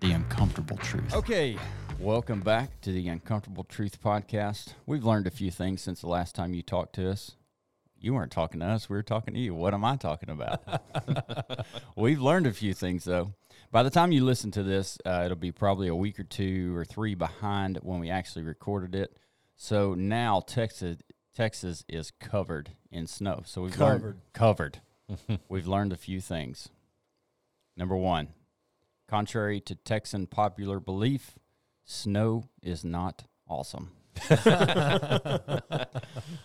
the uncomfortable truth. Okay, welcome back to the Uncomfortable Truth Podcast. We've learned a few things since the last time you talked to us. You weren't talking to us, we were talking to you. What am I talking about? We've learned a few things, though. By the time you listen to this, uh, it'll be probably a week or two or three behind when we actually recorded it. So now Texas, Texas is covered in snow. So we've learned covered. we've learned a few things. Number one, contrary to Texan popular belief, snow is not awesome.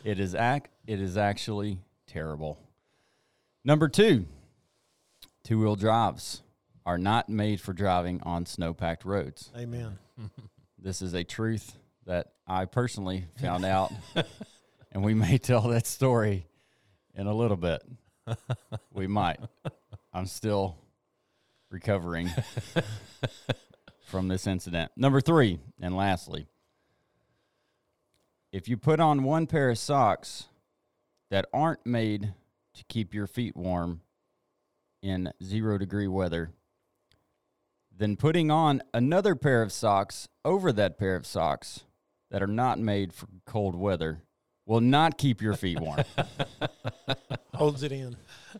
it is ac- it is actually terrible. Number two, two wheel drives are not made for driving on snow packed roads. Amen. This is a truth that I personally found out, and we may tell that story in a little bit. We might. I'm still recovering from this incident. Number three, and lastly, if you put on one pair of socks that aren't made to keep your feet warm in zero degree weather, then putting on another pair of socks over that pair of socks that are not made for cold weather will not keep your feet warm. Holds it in.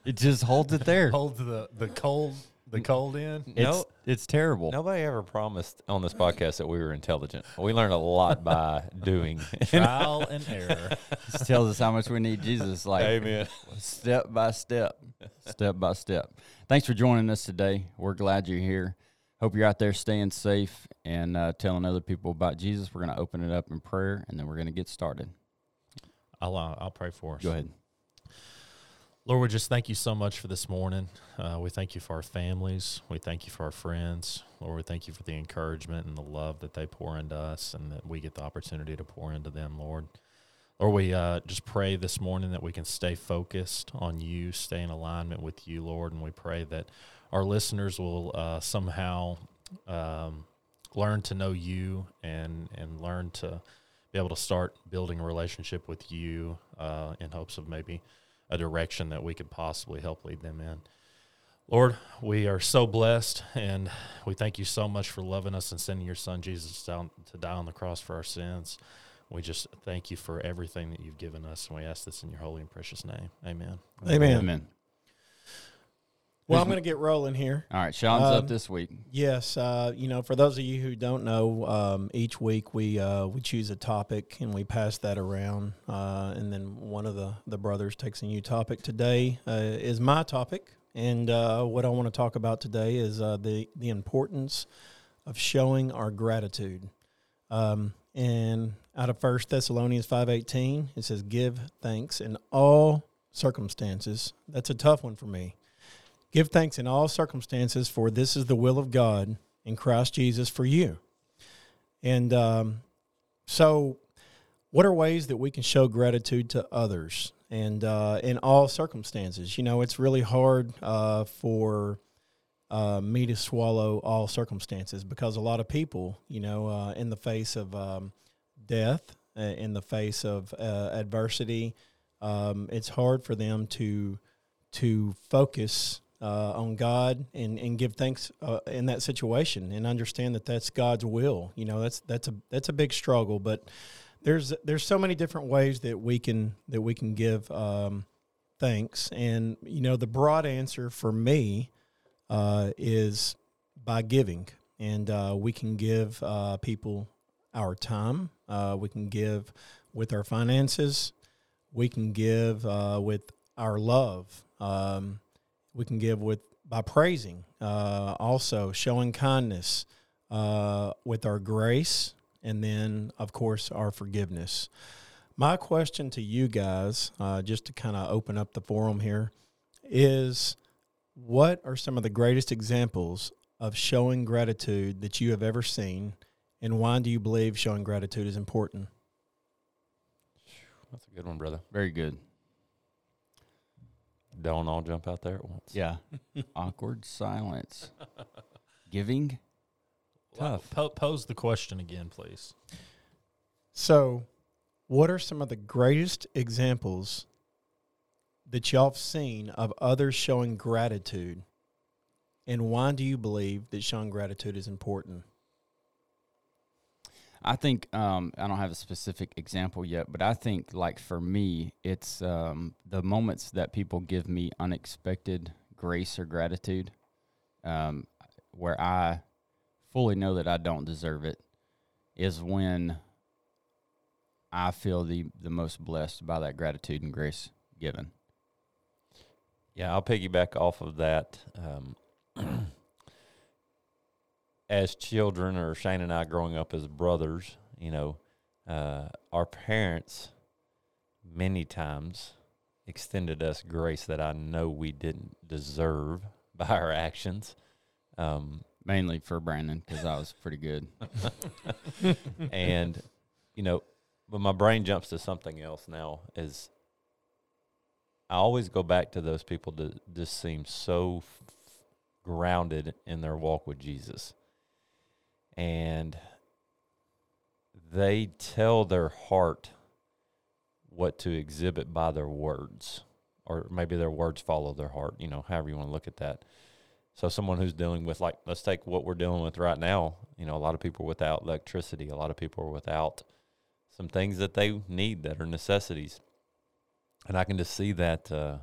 it just holds it there. holds the the cold the cold in. It's, No- it's terrible. Nobody ever promised on this podcast that we were intelligent. We learned a lot by doing. Trial and error. This tells us how much we need Jesus, like Amen. step by step, step by step. Thanks for joining us today. We're glad you're here. Hope you're out there staying safe and uh, telling other people about Jesus. We're going to open it up in prayer and then we're going to get started. I'll uh, I'll pray for us. Go ahead. Lord, we just thank you so much for this morning. Uh, we thank you for our families. We thank you for our friends. Lord, we thank you for the encouragement and the love that they pour into us and that we get the opportunity to pour into them, Lord. Lord, we uh, just pray this morning that we can stay focused on you, stay in alignment with you, Lord. And we pray that our listeners will uh, somehow um, learn to know you and, and learn to be able to start building a relationship with you uh, in hopes of maybe a direction that we could possibly help lead them in. Lord, we are so blessed and we thank you so much for loving us and sending your son Jesus down to die on the cross for our sins. We just thank you for everything that you've given us and we ask this in your holy and precious name. Amen. Amen. Amen. Well, I'm going to get rolling here. All right. Sean's up Um, this week. Yes, uh, you know, for those of you who don't know, um, each week we uh, we choose a topic and we pass that around, uh, and then one of the the brothers takes a new topic. Today uh, is my topic, and uh, what I want to talk about today is uh, the the importance of showing our gratitude. Um, and out of First Thessalonians five eighteen, it says, "Give thanks in all circumstances." That's a tough one for me. Give thanks in all circumstances, for this is the will of God in Christ Jesus for you. And um, so, what are ways that we can show gratitude to others and uh, in all circumstances? You know, it's really hard uh, for uh, me to swallow all circumstances because a lot of people, you know, uh, in the face of um, death, uh, in the face of uh, adversity, um, it's hard for them to to focus uh, on God and, and give thanks uh, in that situation and understand that that's God's will. You know, that's that's a that's a big struggle, but there's there's so many different ways that we can that we can give um, thanks. And you know, the broad answer for me uh, is by giving, and uh, we can give uh, people our time. Uh, we can give with our finances. We can give with our love. Um, we can give with by praising, uh, also showing kindness uh, with our grace, and then of course our forgiveness. My question to you guys, uh, just to kind of open up the forum here, is what are some of the greatest examples of showing gratitude that you have ever seen, and why do you believe showing gratitude is important? That's a good one, brother. Very good. Don't all jump out there at once. Yeah. Awkward silence. Giving. Tough. Po- pose the question again, please. So, what are some of the greatest examples that y'all have seen of others showing gratitude? And why do you believe that showing gratitude is important? I think um, I don't have a specific example yet, but I think like for me, it's um, the moments that people give me unexpected grace or gratitude, um, where I fully know that I don't deserve it, is when I feel the the most blessed by that gratitude and grace given. Yeah, I'll piggyback off of that. Um, as children, or Shane and I growing up as brothers, you know, uh, our parents many times extended us grace that I know we didn't deserve by our actions. Um, Mainly for Brandon because I was pretty good. and you know, but my brain jumps to something else now. Is I always go back to those people that just seem so f- grounded in their walk with Jesus, and they tell their heart what to exhibit by their words, or maybe their words follow their heart. You know, however you want to look at that. So someone who's dealing with like let's take what we're dealing with right now. You know, a lot of people are without electricity, a lot of people are without some things that they need that are necessities. And I can just see that uh,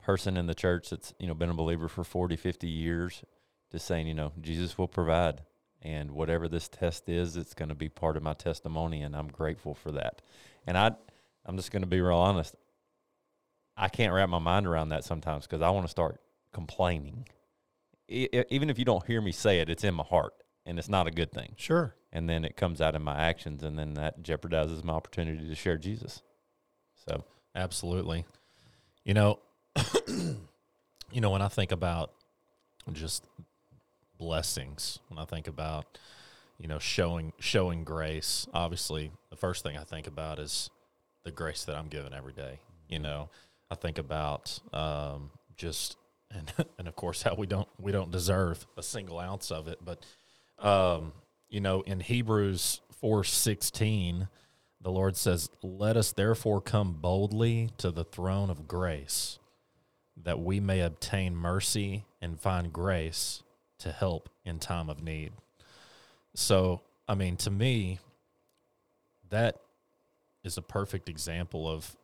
person in the church that's, you know, been a believer for 40, 50 years just saying, you know, Jesus will provide. And whatever this test is, it's going to be part of my testimony and I'm grateful for that. And I I'm just going to be real honest. I can't wrap my mind around that sometimes because I want to start complaining e- even if you don't hear me say it, it's in my heart, and it's not a good thing. Sure. And then it comes out in my actions, and then that jeopardizes my opportunity to share Jesus. So Absolutely. You know, you know when I think about just blessings, when I think about you know showing showing grace, obviously the first thing I think about is the grace that I'm given every day. You know, I think about um, just and and of course how we don't we don't deserve a single ounce of it, but um, you know in Hebrews four sixteen the Lord says, Let us therefore come boldly to the throne of grace, that we may obtain mercy and find grace to help in time of need. So, I mean, to me, that is a perfect example of,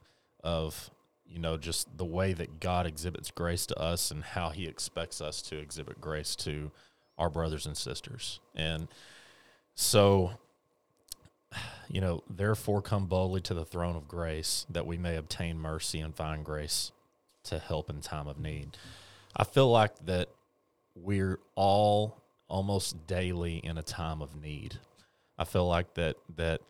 of, you know, just the way that God exhibits grace to us and how he expects us to exhibit grace to our brothers and sisters. And so, you know, therefore come boldly to the throne of grace that we may obtain mercy and find grace to help in time of need. I feel like that we're all almost daily in a time of need. I feel like that that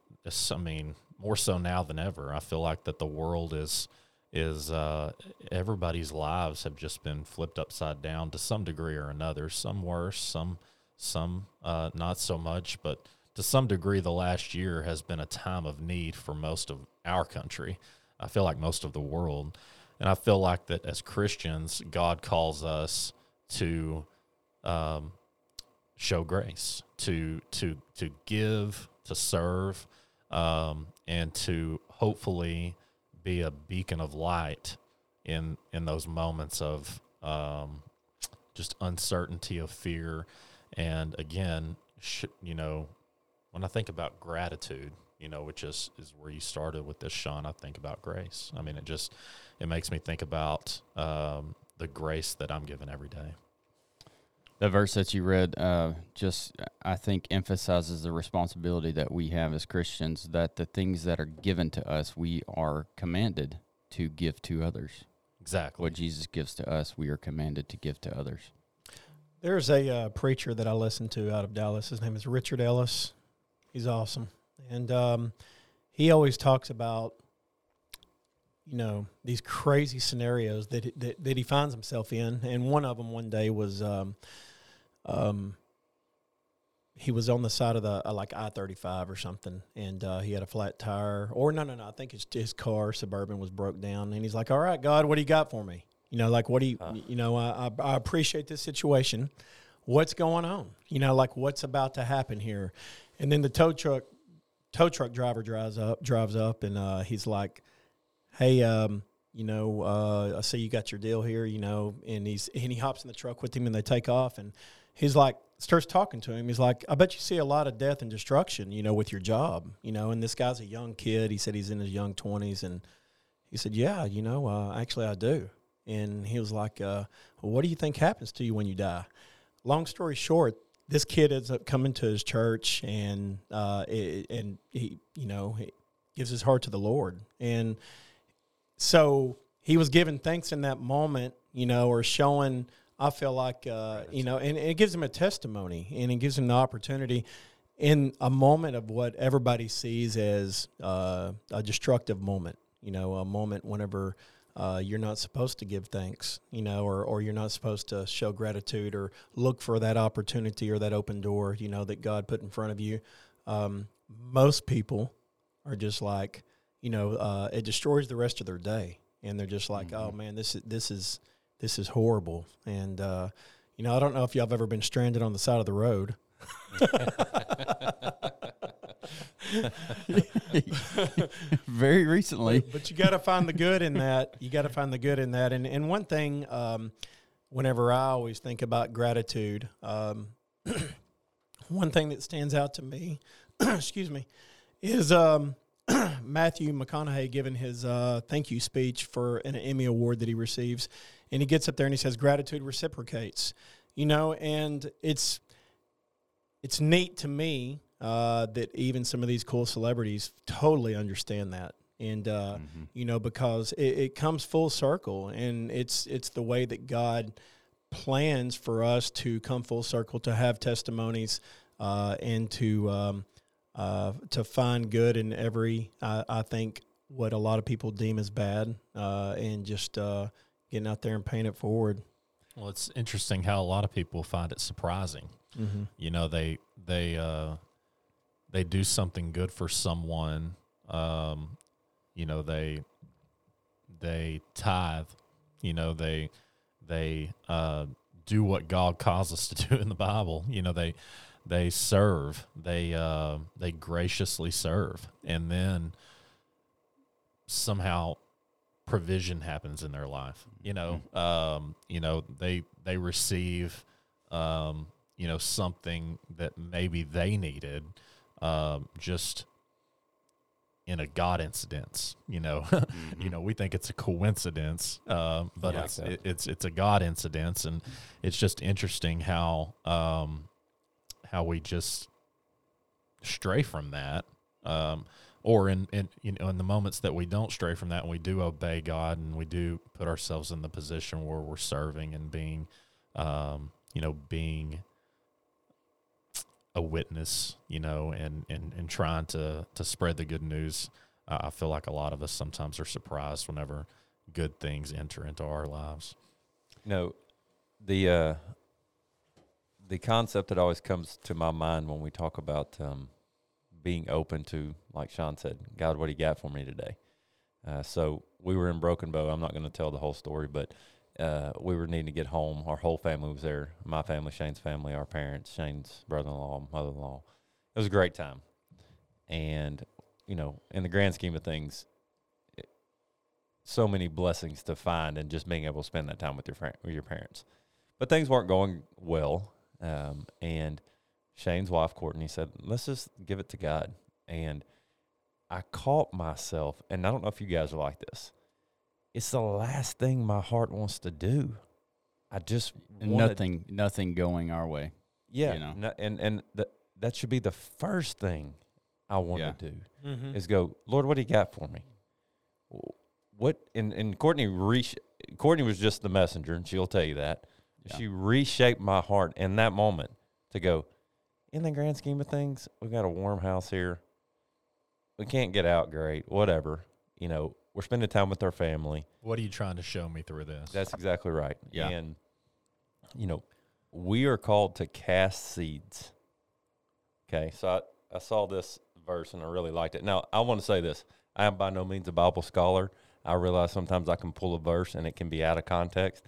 I mean more so now than ever. I feel like that the world is is uh, everybody's lives have just been flipped upside down to some degree or another. Some worse, some some uh, not so much, but to some degree, the last year has been a time of need for most of our country. I feel like most of the world. And I feel like that as Christians, God calls us to um, show grace, to to to give, to serve, um, and to hopefully be a beacon of light in in those moments of um, just uncertainty of fear, and again, sh- you know, when I think about gratitude, you know, which is is where you started with this, Sean. I think about grace. I mean, it just it makes me think about um, the grace that I'm given every day. The verse that you read uh, just, I think, emphasizes the responsibility that we have as Christians that the things that are given to us, we are commanded to give to others. Exactly. What Jesus gives to us, we are commanded to give to others. There's a uh, preacher that I listen to out of Dallas. His name is Richard Ellis. He's awesome, and um, he always talks about you know these crazy scenarios that, that that he finds himself in. And one of them one day was um, um, he was on the side of the uh, like I thirty five or something, and uh, he had a flat tire. Or no, no, no. I think his his car suburban was broke down, and he's like, "All right, God, what do you got for me? You know, like what do you, Huh. you know, I, I I appreciate this situation. What's going on? You know, like what's about to happen here?" And then the tow truck tow truck driver drives up drives up, and uh, he's like, "Hey, um." You know, uh, I see you got your deal here. You know, and he's and he hops in the truck with him, and they take off. And he's like starts talking to him. He's like, I bet you see a lot of death and destruction, you know, with your job, you know. And this guy's a young kid. He said he's in his young twenties, and he said, Yeah, you know, uh, actually I do. And he was like, uh, well, What do you think happens to you when you die? Long story short, this kid ends up coming to his church, and uh, it, and he, you know, he gives his heart to the Lord, and so he was giving thanks in that moment, you know, or showing. I feel like uh, you know, and, it gives him a testimony, and it gives him the opportunity in a moment of what everybody sees as uh, a destructive moment. You know, a moment whenever uh, you're not supposed to give thanks, you know, or or you're not supposed to show gratitude or look for that opportunity or that open door, you know, that God put in front of you. Um, most people are just like, you know, uh, it destroys the rest of their day, and they're just like, oh man, this is this is this is horrible. And uh, you know, I don't know if y'all have ever been stranded on the side of the road. Very recently. but, but you got to find the good in that. You got to find the good in that. And and one thing, um, whenever I always think about gratitude, um, one thing that stands out to me, excuse me, is um, Matthew McConaughey giving his uh, thank you speech for an Emmy award that he receives, and he gets up there and he says, "Gratitude reciprocates," you know, and it's it's neat to me uh, that even some of these cool celebrities totally understand that, and uh, you know, because it, it comes full circle, and it's it's the way that God plans for us to come full circle to have testimonies uh, and to um, uh, to find good in every I, I think what a lot of people deem as bad uh, and just uh, getting out there and paying it forward. Well, it's interesting how a lot of people find it surprising. Mm-hmm. You know, they they uh, they do something good for someone. Um, you know, they they tithe. You know, they they uh, do what God calls us to do in the Bible. You know, they they serve. They uh, they graciously serve, and then somehow provision happens in their life. You know, um, you know they they receive um, you know something that maybe they needed um, just in a God incidence. You know, you know we think it's a coincidence, um, but Yeah. it's it, it's it's a God incidence, and it's just interesting how um, how we just stray from that. Um, or in, in you know in the moments that we don't stray from that and we do obey God and we do put ourselves in the position where we're serving and being um, you know being a witness you know and and, and trying to to spread the good news uh, I feel like a lot of us sometimes are surprised whenever good things enter into our lives know, the uh, the concept that always comes to my mind when we talk about um, being open to, like Sean said, God, what do you got for me today? Uh, so we were in Broken Bow. I'm not going to tell the whole story, but uh, we were needing to get home. Our whole family was there. My family, Shane's family, our parents, Shane's brother-in-law, mother-in-law. It was a great time, and you know, in the grand scheme of things, so many blessings to find and just being able to spend that time with your friend, with your parents. But things weren't going well, um, and Shane's wife Courtney said, "Let's just give it to God." And I caught myself, and I don't know if you guys are like this. It's the last thing my heart wants to do. I just And wanna- nothing, nothing going our way. Yeah, you know. no- and and that that should be the first thing I want Yeah. to do Mm-hmm. is go, Lord, what do you got for me? What and and Courtney resh- Courtney was just the messenger, and she'll tell you that. Yeah. She reshaped my heart in that moment to go. In the grand scheme of things, we've got a warm house here. We can't get out great, whatever. You know, we're spending time with our family. what are you trying to show me through this That's exactly right. Yeah. And you know, we are called to cast seeds. Okay, so I, I saw this verse and I really liked it. Now, I want to say this I am by no means a Bible scholar. I realize sometimes I can pull a verse and it can be out of context.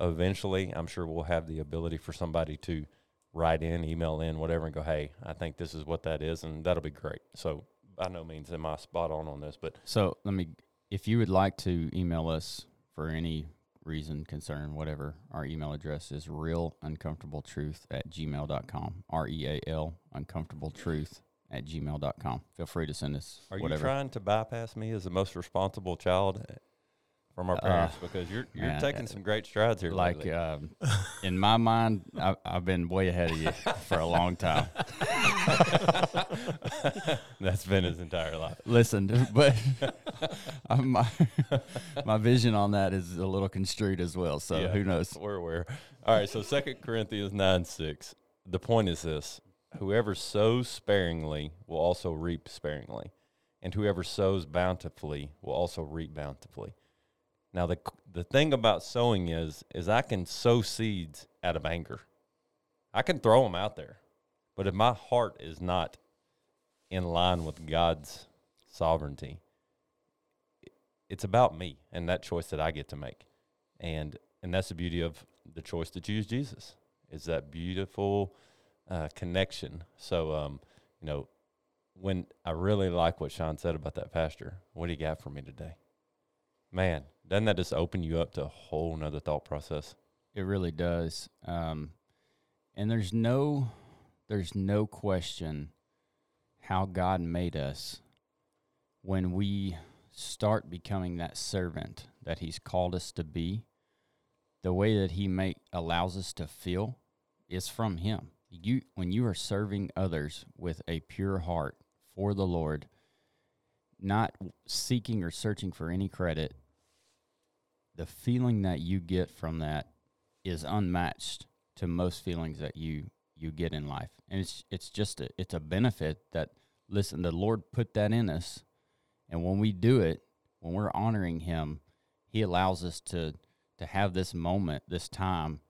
Eventually, I'm sure we'll have the ability for somebody to write in, email in, whatever, and go, hey, I think this is what that is, and that'll be great. So, by no means am I spot on on this, but So let me, if you would like to email us for any reason, concern, whatever, our email address is real uncomfortable truth at gmail.com. R E A L uncomfortable truth at gmail.com. Feel free to send us are whatever. you trying to bypass me as the most responsible child from our Uh, parents? because you're you're man, taking some great strides here. like um, in my mind, I, I've been way ahead of you for a long time. That's been his entire life. Listen, but uh, my my vision on that is a little construed as well. So Yeah. who knows? We're aware. All right, so Second Corinthians nine six. The point is this: whoever sows sparingly will also reap sparingly, and whoever sows bountifully will also reap bountifully. Now the the thing about sowing is is I can sow seeds out of anger. I can throw them out there, but if my heart is not in line with God's sovereignty, it's about me and that choice that I get to make. And and that's the beauty of the choice to choose Jesus. Is that beautiful uh, connection. So um, you know, when I really like what Sean said about that pastor, what do you got for me today? Man, doesn't that just open you up to a whole nother thought process? It really does. Um, and there's no there's no question how God made us when we start becoming that servant that he's called us to be. The way that he make allows us to feel is from him. You when you are serving others with a pure heart for the Lord, not seeking or searching for any credit, the feeling that you get from that is unmatched to most feelings that you you get in life and it's it's just a it's a benefit that listen the lord put that in us and when we do it when we're honoring him he allows us to to have this moment this time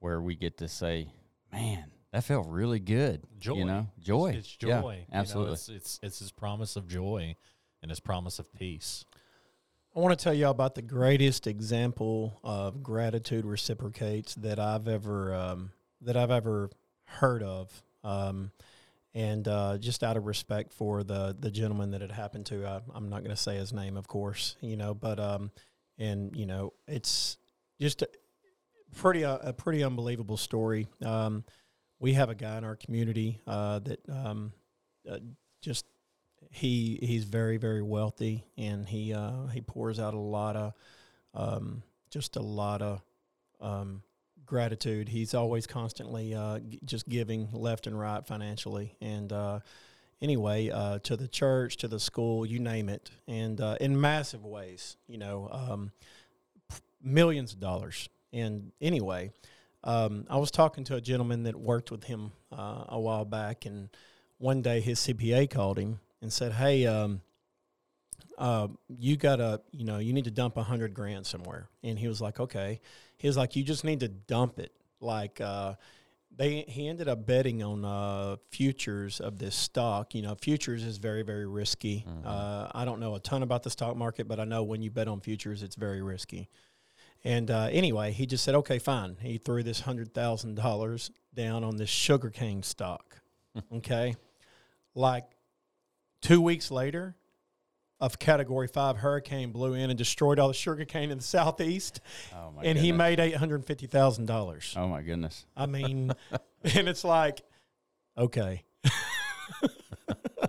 where we get to say man that felt really good Joy. you know joy It's, it's joy. Yeah, you know, absolutely it's, it's it's his promise of joy and his promise of peace. I want to tell y'all about the greatest example of gratitude reciprocates that I've ever um, that I've ever heard of. Um, and uh, just out of respect for the the gentleman that it happened to, I, I'm not going to say his name, of course, you know, but um, and you know, it's just a pretty uh, a pretty unbelievable story. Um, we have a guy in our community uh, that um, uh, just he he's very very wealthy and he uh, he pours out a lot of um, just a lot of um, gratitude. He's always constantly uh, g- just giving left and right financially. And uh, anyway uh, to the church to the school you name it. And uh, in massive ways you know um, millions of dollars. And anyway um, I was talking to a gentleman that worked with him uh, a while back. And one day his CPA called him and said, "Hey, um, uh, you gotta, you know, you need to dump a hundred grand somewhere." And he was like, "Okay." He was like, "You just need to dump it." Like, uh, they he ended up betting on uh, futures of this stock. You know, futures is very very risky. Uh, I don't know a ton about the stock market, but I know when you bet on futures, it's very risky. And uh, anyway, he just said, "Okay, fine." He threw this hundred thousand dollars down on this sugarcane stock. okay, like two weeks later, a category five hurricane blew in and destroyed all the sugarcane in the southeast, oh my and he made eight hundred fifty thousand dollars. oh my goodness. I mean, and it's like, okay,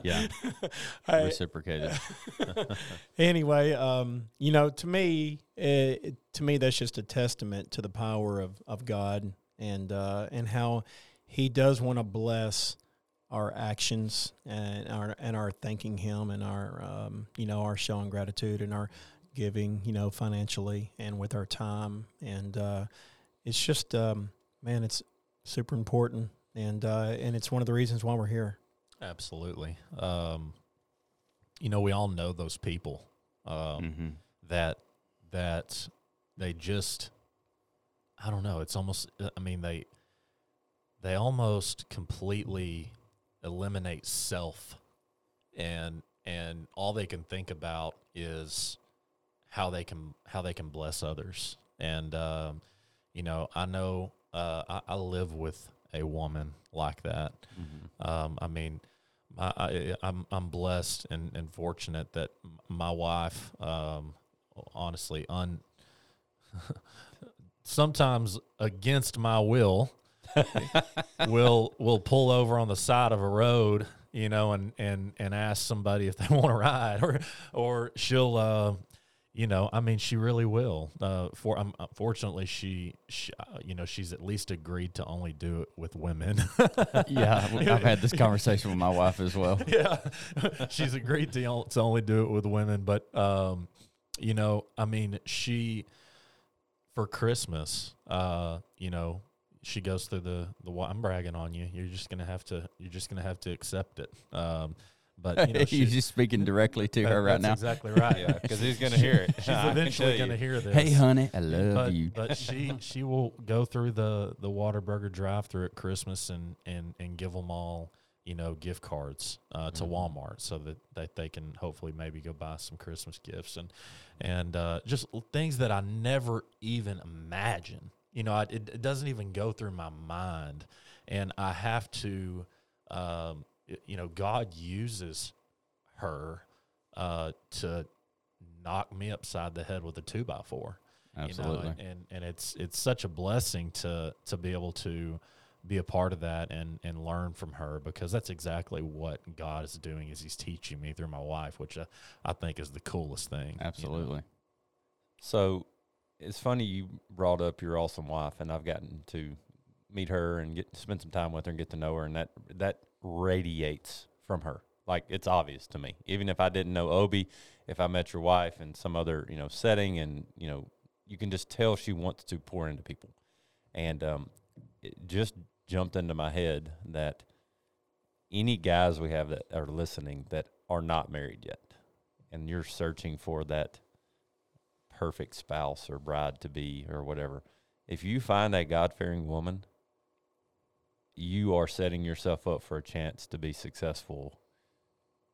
yeah. Hey, reciprocated. Anyway, um, you know, to me, it, to me, that's just a testament to the power of, of God and uh, and how He does want to bless our actions and our and our thanking Him and our um, you know our showing gratitude and our giving you know financially and with our time and uh, it's just um, man, it's super important and uh, and it's one of the reasons why we're here. Absolutely. Um, you know, we all know those people um, mm-hmm. that that they just I don't know. It's almost. I mean, they they almost completely eliminate self and and all they can think about is how they can how they can bless others. And um, you know i know uh, I, I live with a woman like that. Um, i mean I, I, I'm I'm blessed and, and fortunate that my wife, um, honestly, un sometimes against my will, will we'll pull over on the side of a road, you know, and and and ask somebody if they want to ride, or or she'll, uh, you know, I mean, she really will. Uh, for um, fortunately, she, she, uh, you know, she's at least agreed to only do it with women. yeah, I've had this conversation with my wife as well. yeah, she's agreed to, to only do it with women. But um, you know, I mean, she for Christmas, uh, you know, she goes through the the. I'm bragging on you. You're just gonna have to. You're just gonna have to accept it. Um, but you know, You're she's just speaking directly to her right now. Exactly right. Yeah, because he's gonna hear it. She's eventually going to hear this. Hey, honey, I love but, you. but she she will go through the the Whataburger drive through at Christmas and and and give them all you know gift cards uh, to Mhm. Walmart so that that they can hopefully maybe go buy some Christmas gifts and and uh, just things that I never even imagine. You know, I, it, it doesn't even go through my mind, and I have to, um, you know, God uses her uh, to knock me upside the head with a two by four Absolutely. you know, and, and and it's it's such a blessing to to be able to be a part of that and and learn from her because that's exactly what God is doing is he's teaching me through my wife which I, I think is the coolest thing you know. Absolutely. So it's funny you brought up your awesome wife, and I've gotten to meet her and get spend some time with her and get to know her, and that that radiates from her. Like it's obvious to me, even if I didn't know Obi, if I met your wife in some other you know setting, and you know you can just tell she wants to pour into people, and um, it just jumped into my head that any guys we have that are listening that are not married yet, and you're searching for that perfect spouse or bride to be or whatever, if you find that God fearing woman, you are setting yourself up for a chance to be successful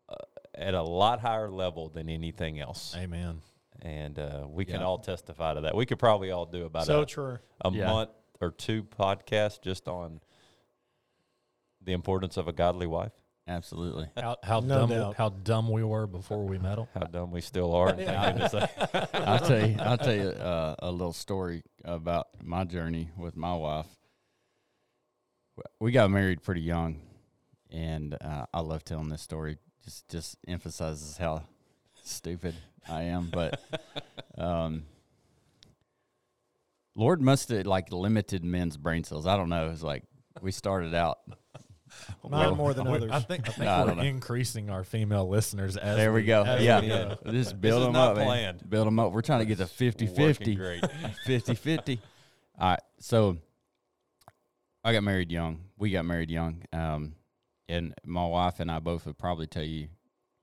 uh, at a lot higher level than anything else. amen And uh, we can all testify to that. We could probably all do about so a, true. a Yeah. month or two podcast just on the importance of a godly wife. Absolutely. how, how No dumb doubt. how dumb we were before we met him How dumb we still are. and I- I'll tell you. I'll tell you uh, a little story about my journey with my wife. We got married pretty young, and uh, I love telling this story. Just just emphasizes how stupid I am. But um, Lord must have like limited men's brain cells. I don't know. It's like we started out. Mine more than others. I think I think No, I we're don't know. increasing our female listeners as There we go. as Yeah. we go. Just build is them not up, man. planned. Build them up. We're trying to get to 50 Working 50. Great. 50 50. All right. So I got married young. We got married young. Um, and my wife and I both would probably tell you,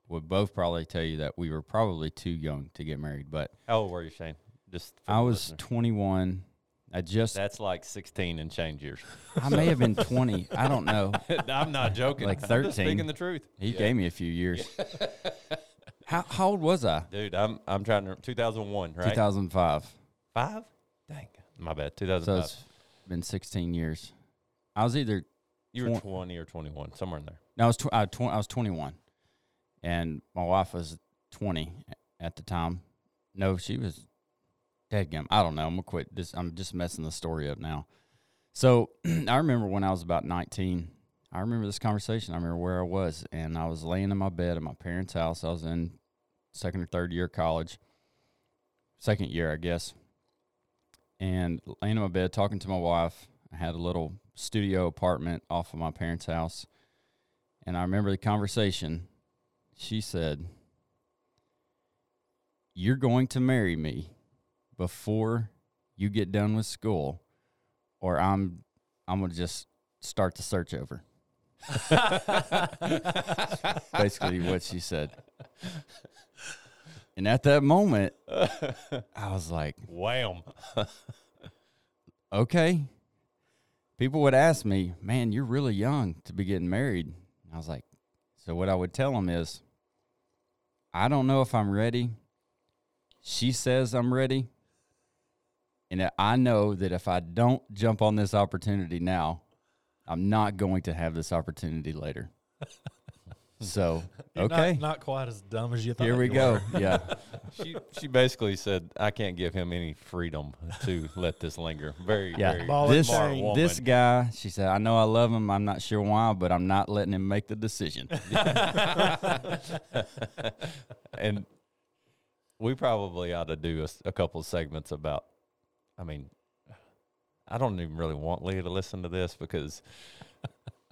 would both probably tell you that we were probably too young to get married. But How old were you, Shane? Just for I the was listener. 21. I just, That's like 16 and change years. I may have been 20. I don't know. I'm not joking. Like 13. speaking the truth. He Yeah. gave me a few years. how, how old was I? Dude, I'm I'm trying to 2001, right? 2005. Five? Dang. My bad. So 2005. it's been 16 years. I was either you were twen- 20 or 21, somewhere in there. No, I was tw- I, tw- I was 21, and my wife was 20 at the time. No, she was dead I don't know. I'm gonna quit this. I'm just messing the story up now. So I remember when I was about 19. I remember this conversation. I remember where I was, and I was laying in my bed at my parents' house. I was in second or third year college, second year, I guess, and laying in my bed talking to my wife. I had a little studio apartment off of my parents' house. And I remember the conversation. She said, You're going to marry me before you get done with school, or I'm I'm gonna just start the search over. Basically what she said. And at that moment, I was like, Wham. okay. people would ask me, "Man, you're really young to be getting married." I was like, "So what I would tell them is, I don't know if I'm ready. She says I'm ready, and I know that if I don't jump on this opportunity now, I'm not going to have this opportunity later." so You're not- okay, Not, quite as dumb as you thought. here we go. were. Yeah. she she basically said, "I can't give him any freedom to let this linger." Very, Yeah, very this smart woman. this guy, she said, I know I love him. I'm not sure why, but I'm not letting him make the decision. and we probably ought to do a couple of segments about. I mean, I don't even really want Leah to listen to this because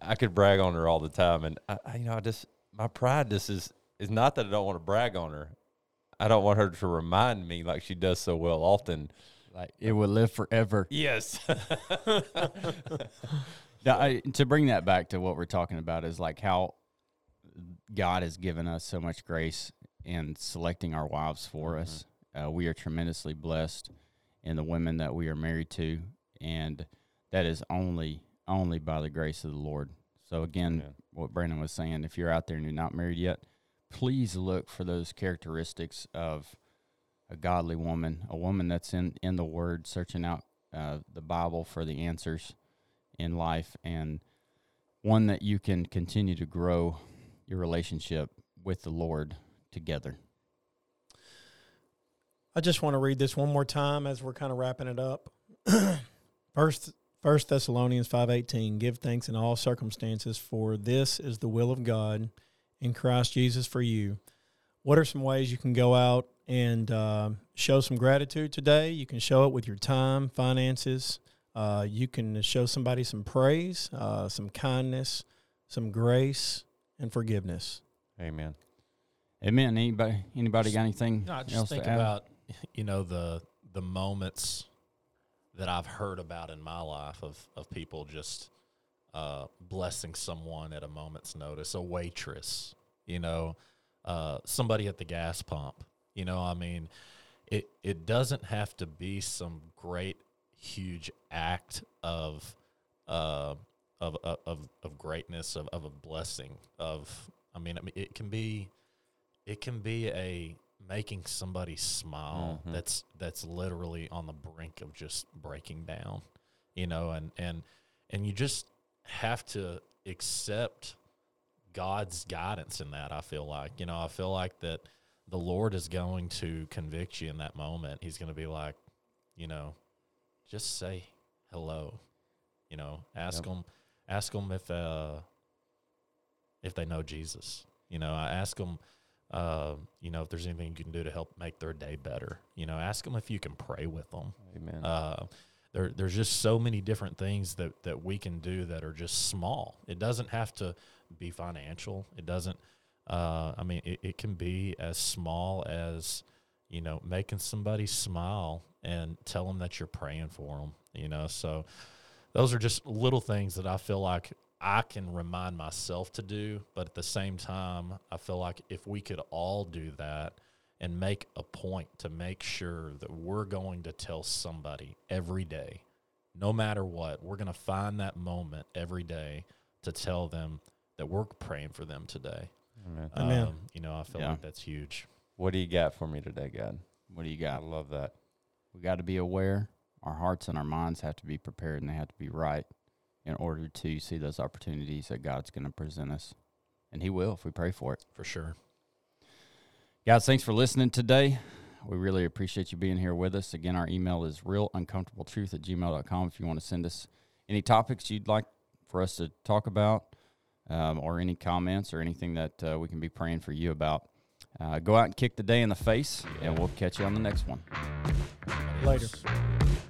I could brag on her all the time, and I, I- you know, I just my pride just is is not that I don't want to brag on her. I don't want her to remind me like she does so well often. like it will live forever. Yes. Now, I, to bring that back to what we're talking about is like how God has given us so much grace in selecting our wives for us. Uh, we are tremendously blessed in the women that we are married to, and that is only only by the grace of the Lord. So again, what Brandon was saying, if you're out there and you're not married yet, please look for those characteristics of a godly woman, a woman that's in in the Word, searching out uh, the Bible for the answers in life, and one that you can continue to grow your relationship with the Lord together. I just want to read this one more time as we're kind of wrapping it up. First, First Thessalonians five eighteen. Give thanks in all circumstances, for this is the will of God in Christ Jesus for you. What are some ways you can go out and uh, show some gratitude today? You can show it with your time, finances. Uh, you can show somebody some praise, uh, some kindness, some grace, and forgiveness. Amen. Amen. Anybody anybody got anything No, I just else think to add? about you know the the moments that I've heard about in my life of of people just uh, blessing someone at a moment's notice. A waitress, you know, uh, somebody at the gas pump. You know, I mean, it it doesn't have to be some great huge act of uh, of of of, of greatness of, of a blessing of I mean I mean it can be it can be a making somebody smile Mhm. that's that's literally on the brink of just breaking down you know and and and you just have to accept God's guidance in that I feel like you know I feel like that the Lord is going to convict you in that moment he's going to be like you know just say hello you know ask Yep. them ask them if uh if they know Jesus you know I ask them uh, you know, if there's anything you can do to help make their day better, you know, ask them if you can pray with them. Amen. Uh, there, there's just so many different things that, that we can do that are just small. It doesn't have to be financial. It doesn't, uh, I mean, it, it can be as small as, you know, making somebody smile and tell them that you're praying for them, you know, so those are just little things that I feel like I can remind myself to do, but at the same time, I feel like if we could all do that and make a point to make sure that we're going to tell somebody every day, no matter what, we're going to find that moment every day to tell them that we're praying for them today. Amen. Amen. Um, you know, I feel Yeah. like that's huge. What do you got for me today, God? What do you got? I got? love that. We got to be aware. Our hearts and our minds have to be prepared and they have to be right in order to see those opportunities that God's going to present us. And He will if we pray for it. For sure. Guys, thanks for listening today. We really appreciate you being here with us. Again, our email is realuncomfortabletruth at gmail.com if you want to send us any topics you'd like for us to talk about um, or any comments or anything that uh, we can be praying for you about. Uh, go out and kick the day in the face, and we'll catch you on the next one. Later. Adios.